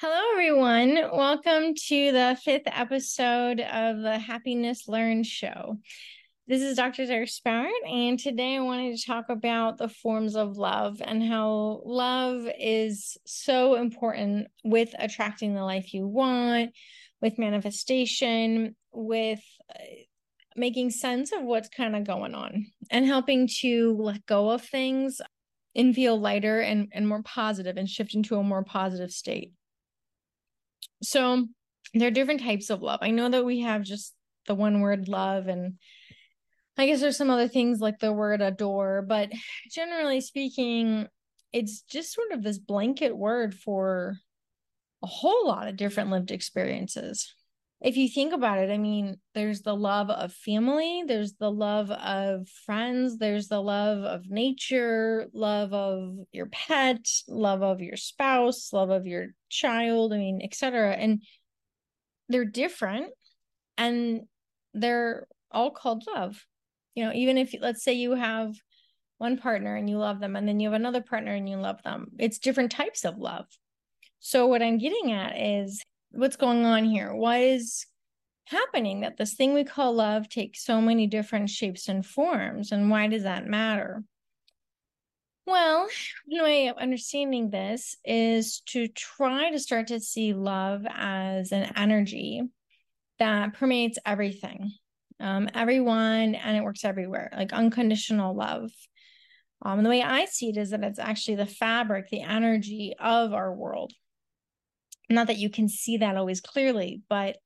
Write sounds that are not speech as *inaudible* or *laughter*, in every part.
Hello, everyone. Welcome to the fifth episode of the Happiness Learn Show. This is Dr. Sara Spowart, and today I wanted to talk about the forms of love and how love is so important with attracting the life you want, with manifestation, with uh, making sense of what's kind of going on, and helping to let go of things and feel lighter and, and more positive and shift into a more positive state. So there are different types of love. I know that we have just the one word love and I guess there's some other things like the word adore, but generally speaking, it's just sort of this blanket word for a whole lot of different lived experiences. If you think about it, I mean, there's the love of family, there's the love of friends, there's the love of nature, love of your pet, love of your spouse, love of your child, I mean, etc. And they're different and they're all called love. You know, even if let's say you have one partner and you love them and then you have another partner and you love them. It's different types of love. So what I'm getting at is what's going on here? What is happening that this thing we call love takes so many different shapes and forms and why does that matter? Well, one way of understanding this is to try to start to see love as an energy that permeates everything, um, everyone, and it works everywhere, like unconditional love. Um, the way I see it is that it's actually the fabric, the energy of our world. Not that you can see that always clearly, but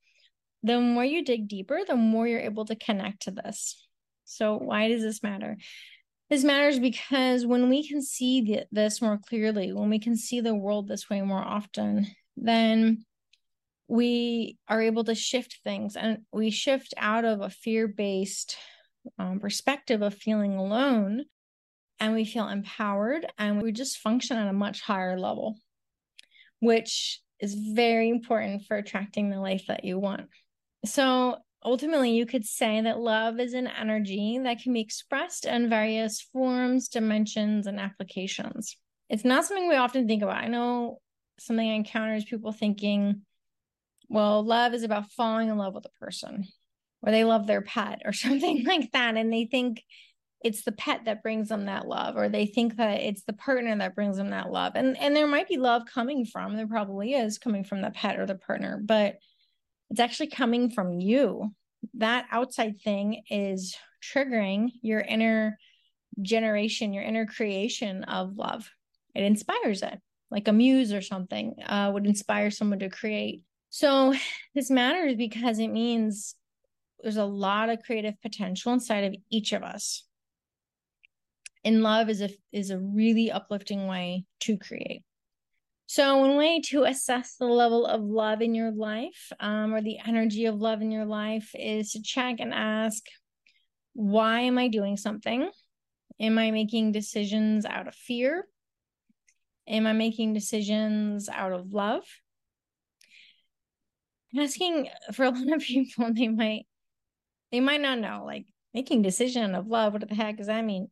the more you dig deeper, the more you're able to connect to this. So, why does this matter? This matters because when we can see the, this more clearly, when we can see the world this way more often, then we are able to shift things and we shift out of a fear based um, perspective of feeling alone and we feel empowered and we just function at a much higher level, which is very important for attracting the life that you want. So, ultimately, you could say that love is an energy that can be expressed in various forms, dimensions, and applications. It's not something we often think about. I know something I encounter is people thinking, well, love is about falling in love with a person, or they love their pet, or *laughs* something like that. And they think it's the pet that brings them that love, or they think that it's the partner that brings them that love. And and there might be love coming from, there probably is coming from the pet or the partner, but it's actually coming from you. That outside thing is triggering your inner generation, your inner creation of love. It inspires it, like a muse or something uh, would inspire someone to create. So this matters because it means there's a lot of creative potential inside of each of us. And love is a is a really uplifting way to create. So, one way to assess the level of love in your life um, or the energy of love in your life is to check and ask, why am I doing something? Am I making decisions out of fear? Am I making decisions out of love? Asking for a lot of *laughs* people, they might they might not know, like making decision of love. What the heck does that mean?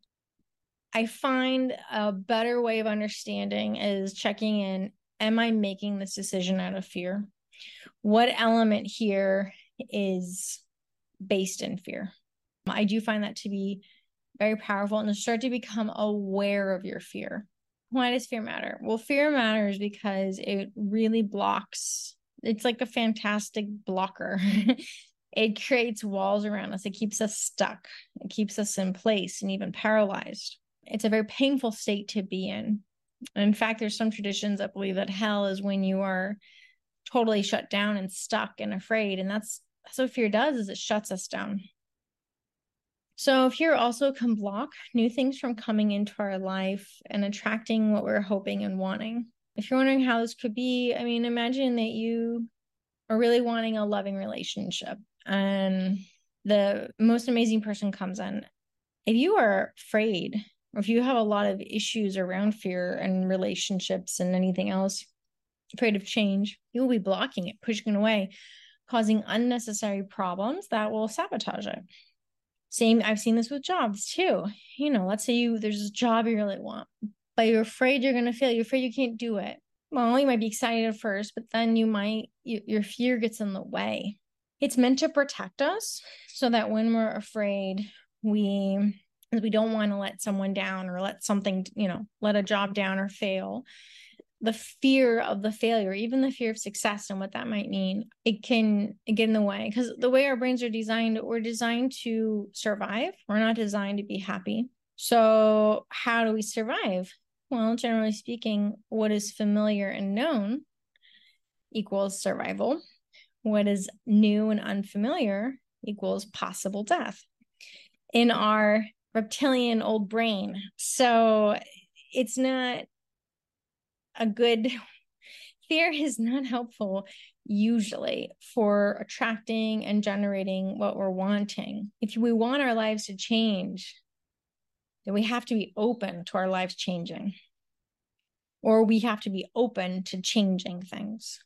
I find a better way of understanding is checking in Am I making this decision out of fear? What element here is based in fear? I do find that to be very powerful and to start to become aware of your fear. Why does fear matter? Well, fear matters because it really blocks, it's like a fantastic blocker. *laughs* it creates walls around us, it keeps us stuck, it keeps us in place and even paralyzed it's a very painful state to be in. In fact, there's some traditions that believe that hell is when you are totally shut down and stuck and afraid. And that's that's what fear does is it shuts us down. So fear also can block new things from coming into our life and attracting what we're hoping and wanting. If you're wondering how this could be, I mean, imagine that you are really wanting a loving relationship and the most amazing person comes in. If you are afraid if you have a lot of issues around fear and relationships and anything else, afraid of change, you will be blocking it, pushing it away, causing unnecessary problems that will sabotage it. Same, I've seen this with jobs too. You know, let's say you there's a job you really want, but you're afraid you're gonna fail, you're afraid you can't do it. well, you might be excited at first, but then you might, you, your fear gets in the way. It's meant to protect us so that when we're afraid, we we don't want to let someone down or let something, you know, let a job down or fail. The fear of the failure, even the fear of success and what that might mean, it can get in the way because the way our brains are designed, we're designed to survive. We're not designed to be happy. So, how do we survive? Well, generally speaking, what is familiar and known equals survival. What is new and unfamiliar equals possible death in our reptilian old brain. So it's not a good *laughs* fear is not helpful usually for attracting and generating what we're wanting. If we want our lives to change, then we have to be open to our lives changing. Or we have to be open to changing things.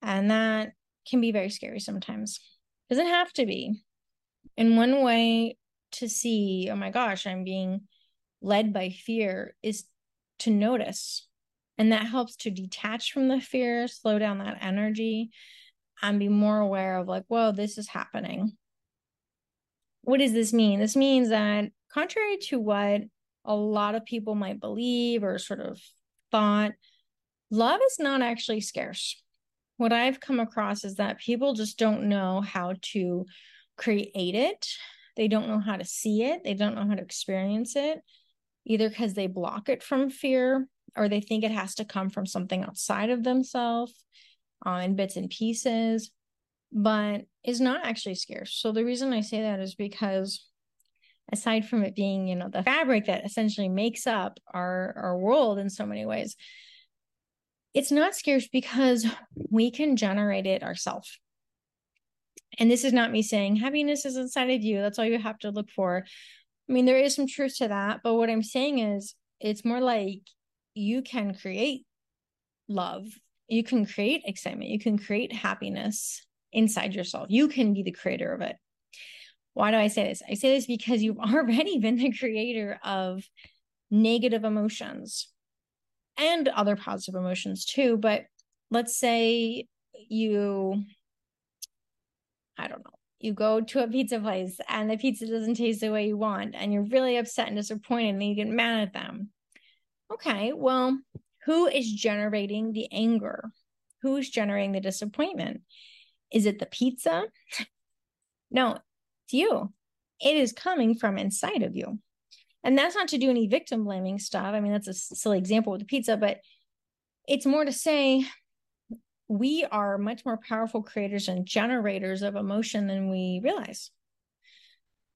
And that can be very scary sometimes. Doesn't have to be. In one way to see, oh my gosh, I'm being led by fear is to notice. And that helps to detach from the fear, slow down that energy, and be more aware of like, whoa, this is happening. What does this mean? This means that contrary to what a lot of people might believe or sort of thought, love is not actually scarce. What I've come across is that people just don't know how to create it. They don't know how to see it. They don't know how to experience it, either because they block it from fear or they think it has to come from something outside of themselves uh, in bits and pieces, but is not actually scarce. So the reason I say that is because aside from it being you know the fabric that essentially makes up our our world in so many ways it's not scarce because we can generate it ourselves and this is not me saying happiness is inside of you that's all you have to look for i mean there is some truth to that but what i'm saying is it's more like you can create love you can create excitement you can create happiness inside yourself you can be the creator of it why do I say this? I say this because you've *laughs* already been the creator of negative emotions and other positive emotions too. But let's say you, I don't know, you go to a pizza place and the pizza doesn't taste the way you want, and you're really upset and disappointed, and you get mad at them. Okay, well, who is generating the anger? Who's generating the disappointment? Is it the pizza? *laughs* no, it's you. It is coming from inside of you. And that's not to do any victim blaming stuff. I mean, that's a silly example with the pizza, but it's more to say we are much more powerful creators and generators of emotion than we realize.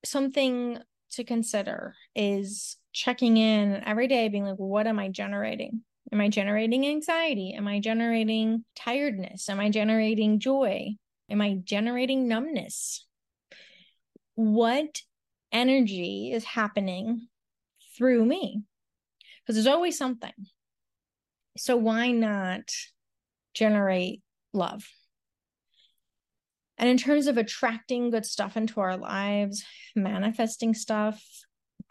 Something to consider is checking in every day, being like, what am I generating? Am I generating anxiety? Am I generating tiredness? Am I generating joy? Am I generating numbness? what energy is happening through me because there's always something so why not generate love and in terms of attracting good stuff into our lives manifesting stuff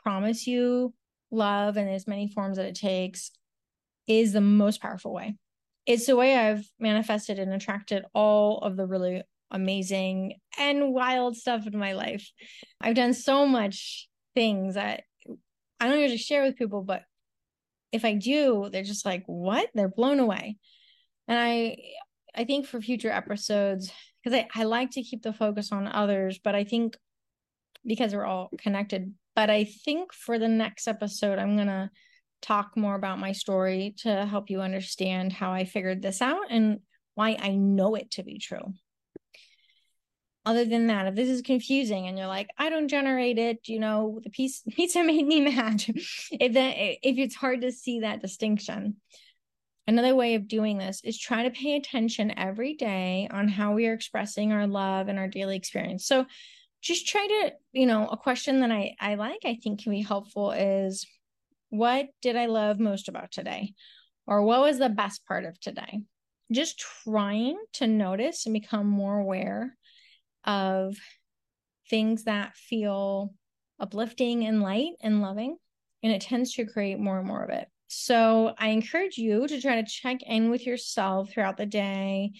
promise you love in as many forms that it takes is the most powerful way it's the way i've manifested and attracted all of the really amazing and wild stuff in my life. I've done so much things that I don't usually share with people, but if I do, they're just like, what? They're blown away. And I I think for future episodes, because I, I like to keep the focus on others, but I think because we're all connected. But I think for the next episode, I'm gonna talk more about my story to help you understand how I figured this out and why I know it to be true other than that if this is confusing and you're like i don't generate it you know the piece *laughs* pizza made me mad if that if it's hard to see that distinction another way of doing this is try to pay attention every day on how we are expressing our love and our daily experience so just try to you know a question that i i like i think can be helpful is what did i love most about today or what was the best part of today just trying to notice and become more aware of things that feel uplifting and light and loving. And it tends to create more and more of it. So I encourage you to try to check in with yourself throughout the day,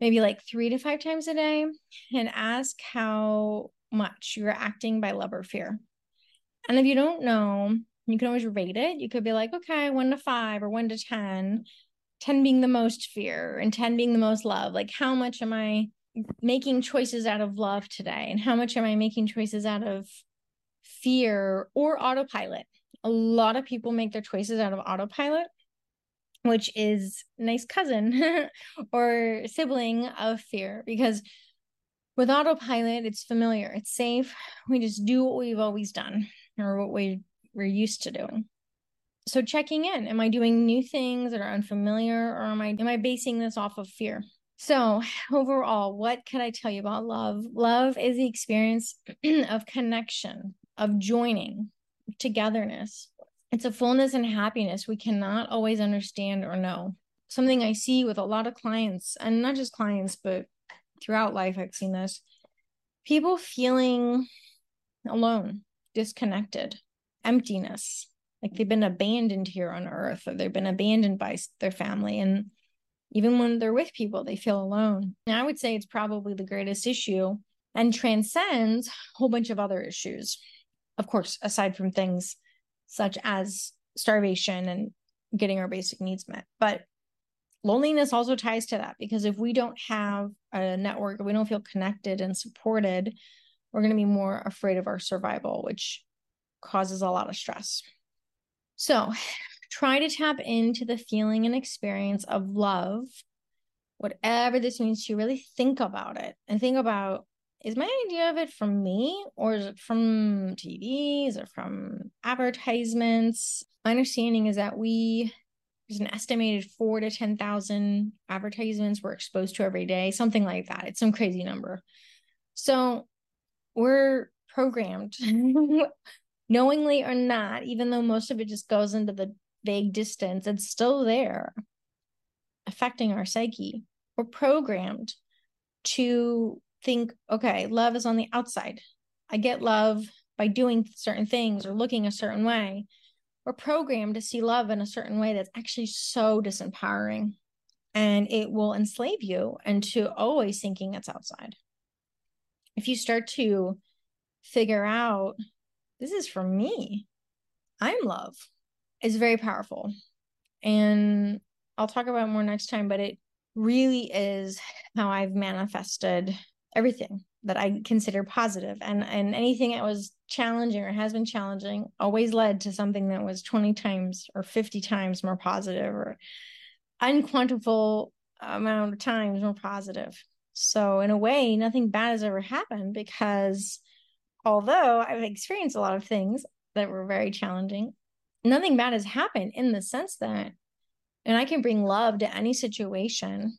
maybe like three to five times a day, and ask how much you're acting by love or fear. And if you don't know, you can always rate it. You could be like, okay, one to five or one to 10, 10 being the most fear and 10 being the most love. Like, how much am I making choices out of love today? And how much am I making choices out of fear or autopilot? A lot of people make their choices out of autopilot which is nice cousin *laughs* or sibling of fear because with autopilot it's familiar it's safe. We just do what we've always done or what we we're used to doing. So checking in am i doing new things that are unfamiliar or am i am i basing this off of fear? So overall what can i tell you about love? Love is the experience *clears throat* of connection of joining togetherness. It's a fullness and happiness we cannot always understand or know. Something I see with a lot of clients, and not just clients, but throughout life, I've seen this people feeling alone, disconnected, emptiness, like they've been abandoned here on earth, or they've been abandoned by their family. And even when they're with people, they feel alone. And I would say it's probably the greatest issue and transcends a whole bunch of other issues of course, aside from things such as starvation and getting our basic needs met. But loneliness also ties to that because if we don't have a network, we don't feel connected and supported, we're going to be more afraid of our survival, which causes a lot of stress. So, try to tap into the feeling and experience of love, whatever this means to you. Really think about it and think about is my idea of it from me or is it from TVs or from advertisements? My understanding is that we there's an estimated four to ten thousand advertisements we're exposed to every day, something like that. It's some crazy number. So we're programmed, *laughs* knowingly or not, even though most of it just goes into the vague distance, it's still there, affecting our psyche. We're programmed to think, okay, love is on the outside. I get love by doing certain things or looking a certain way. We're programmed to see love in a certain way that's actually so disempowering. And it will enslave you into always thinking it's outside. If you start to figure out, this is for me, I'm love, is very powerful. And I'll talk about more next time, but it really is how I've manifested everything that I consider positive and and anything that was challenging or has been challenging always led to something that was 20 times or 50 times more positive or unquantifiable amount of times more positive. So in a way, nothing bad has ever happened because although I've experienced a lot of things that were very challenging, nothing bad has happened in the sense that and I can bring love to any situation.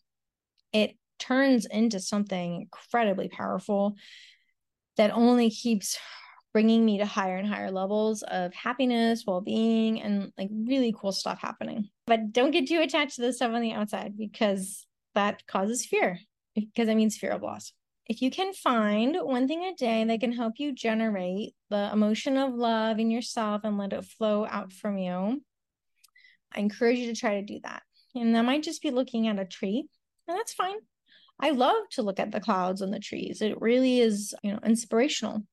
It turns into something incredibly powerful that only keeps bringing me to higher and higher levels of happiness, well being, and like really cool stuff happening. But don't get too attached to the stuff on the outside because that causes fear, because it means fear of loss. If you can find one thing a day that can help you generate the emotion of love in yourself and let it flow out from you, I encourage you to try to do that. And that might just be looking at a tree, and that's fine. I love to look at the clouds and the trees. It really is, you know, inspirational.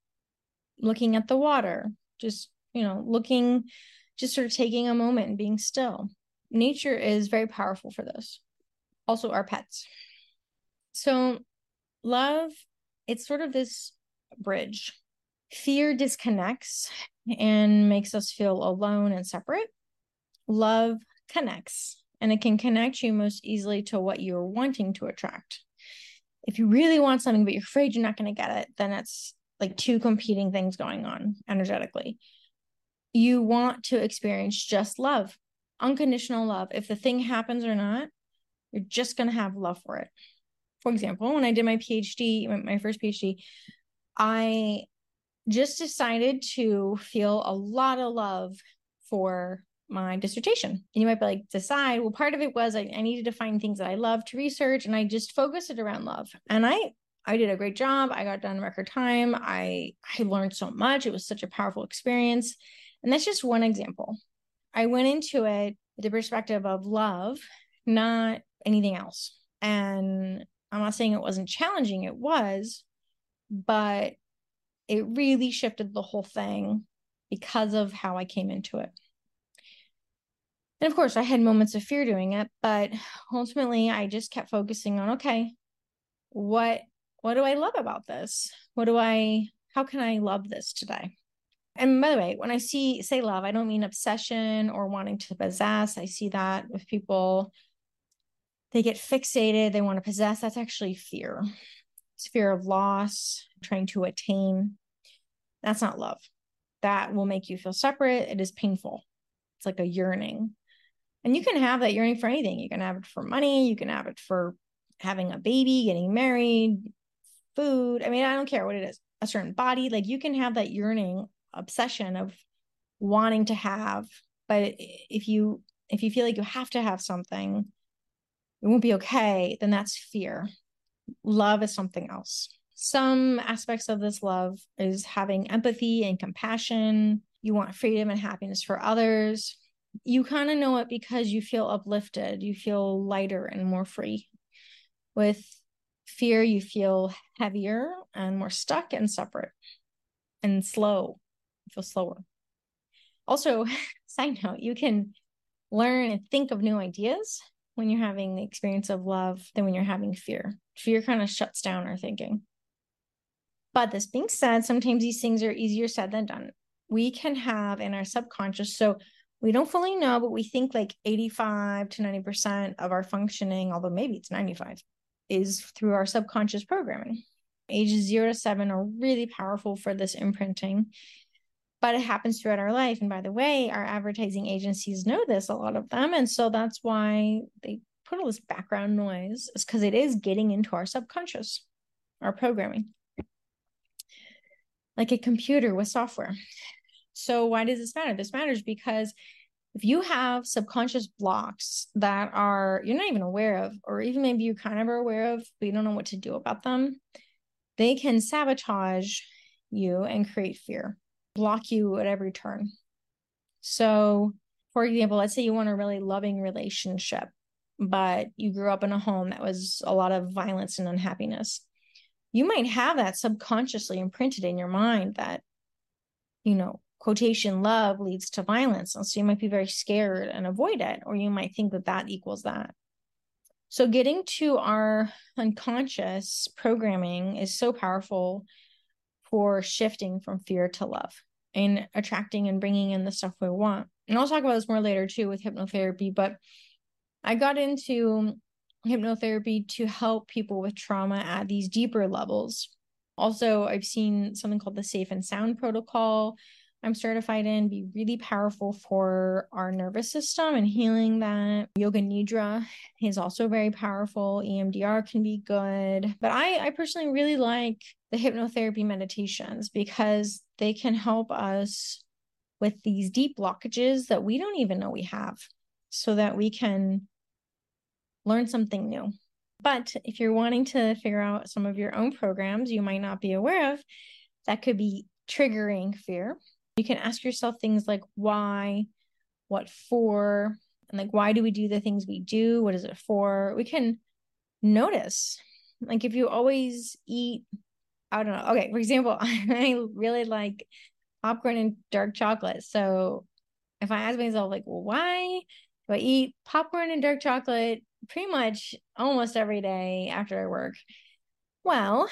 Looking at the water, just, you know, looking, just sort of taking a moment and being still. Nature is very powerful for this. Also, our pets. So, love, it's sort of this bridge. Fear disconnects and makes us feel alone and separate. Love connects and it can connect you most easily to what you're wanting to attract if you really want something but you're afraid you're not going to get it then it's like two competing things going on energetically. You want to experience just love unconditional love. If the thing happens or not you're just going to have love for it. For example when i did my phd my first phd i just decided to feel a lot of love for my dissertation. And you might be like, decide. Well, part of it was I, I needed to find things that I love to research and I just focused it around love. And I I did a great job. I got done in record time. I I learned so much. It was such a powerful experience. And that's just one example. I went into it with the perspective of love, not anything else. And I'm not saying it wasn't challenging, it was, but it really shifted the whole thing because of how I came into it. And of course, I had moments of fear doing it, but ultimately I just kept focusing on okay, what what do I love about this? What do I how can I love this today? And by the way, when I see say love, I don't mean obsession or wanting to possess. I see that with people they get fixated, they want to possess. That's actually fear. It's fear of loss, trying to attain. That's not love. That will make you feel separate. It is painful. It's like a yearning. And you can have that yearning for anything. You can have it for money, you can have it for having a baby, getting married, food. I mean, I don't care what it is, a certain body. Like you can have that yearning obsession of wanting to have, but if you if you feel like you have to have something, it won't be okay, then that's fear. Love is something else. Some aspects of this love is having empathy and compassion. You want freedom and happiness for others. You kind of know it because you feel uplifted, you feel lighter and more free. With fear, you feel heavier and more stuck and separate and slow. You feel slower. Also, *laughs* side note, you can learn and think of new ideas when you're having the experience of love than when you're having fear. Fear kind of shuts down our thinking. But this being said, sometimes these things are easier said than done. We can have in our subconscious, so we don't fully know, but we think like 85 to 90% of our functioning, although maybe it's 95, is through our subconscious programming. Ages zero to seven are really powerful for this imprinting, but it happens throughout our life. And by the way, our advertising agencies know this, a lot of them. And so that's why they put all this background noise, is because it is getting into our subconscious, our programming, like a computer with software. So, why does this matter? This matters because if you have subconscious blocks that are you're not even aware of, or even maybe you kind of are aware of, but you don't know what to do about them, they can sabotage you and create fear, block you at every turn. So, for example, let's say you want a really loving relationship, but you grew up in a home that was a lot of violence and unhappiness. You might have that subconsciously imprinted in your mind that, you know, quotation love leads to violence. And so you might be very scared and avoid it, or you might think that that equals that. So getting to our unconscious programming is so powerful for shifting from fear to love and attracting and bringing in the stuff we want. And I'll talk about this more later too with hypnotherapy, but I got into hypnotherapy to help people with trauma at these deeper levels. Also, I've seen something called the Safe and Sound Protocol, I'm certified in be really powerful for our nervous system and healing that. Yoga Nidra is also very powerful. EMDR can be good. But I, I personally really like the hypnotherapy meditations because they can help us with these deep blockages that we don't even know we have so that we can learn something new. But if you're wanting to figure out some of your own programs you might not be aware of, that could be triggering fear you can ask yourself things like why, what for, and like why do we do the things we do? What is it for? We can notice. Like if you always eat, I don't know. Okay, for example, *laughs* I really like popcorn and dark chocolate. So if I ask myself, like, well, why do I eat popcorn and dark chocolate pretty much almost every day after I work? Well,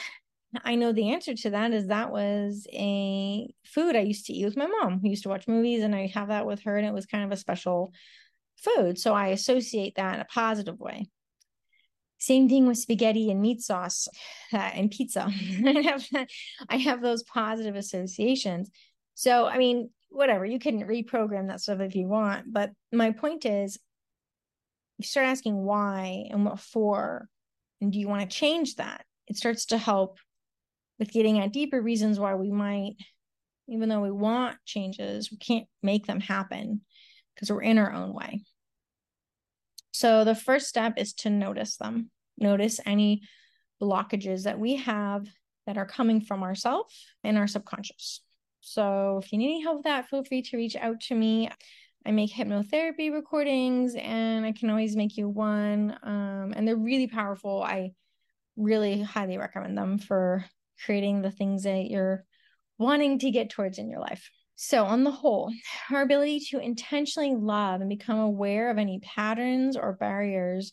I know the answer to that is that was a food I used to eat with my mom. We used to watch movies and I have that with her, and it was kind of a special food. So I associate that in a positive way. Same thing with spaghetti and meat sauce uh, *sighs* and pizza. *laughs* I have I have those positive associations. So I mean, whatever you can reprogram that stuff if you want. But my point is, you start asking why and what for, and do you want to change that? It starts to help with getting at deeper reasons why we might, even though we want changes, we can't make them happen because we're in our own way. So the first step is to notice them. Notice any blockages that we have that are coming from ourselves and our subconscious. So if you need any help with that, feel free to reach out to me. I make hypnotherapy recordings and I can always make you one. Um, and they're really powerful. I really highly recommend them for creating the things that you're wanting to get towards in your life. So, on the whole, our ability to intentionally love and become aware of any patterns or barriers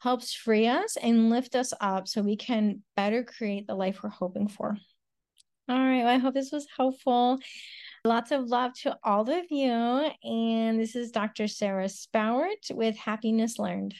helps free us and lift us up so we can better create the life we're hoping for. All right. Well, I hope this was helpful. Lots of love to all of you. And this is Dr. Sara Spowart with Happiness Learned.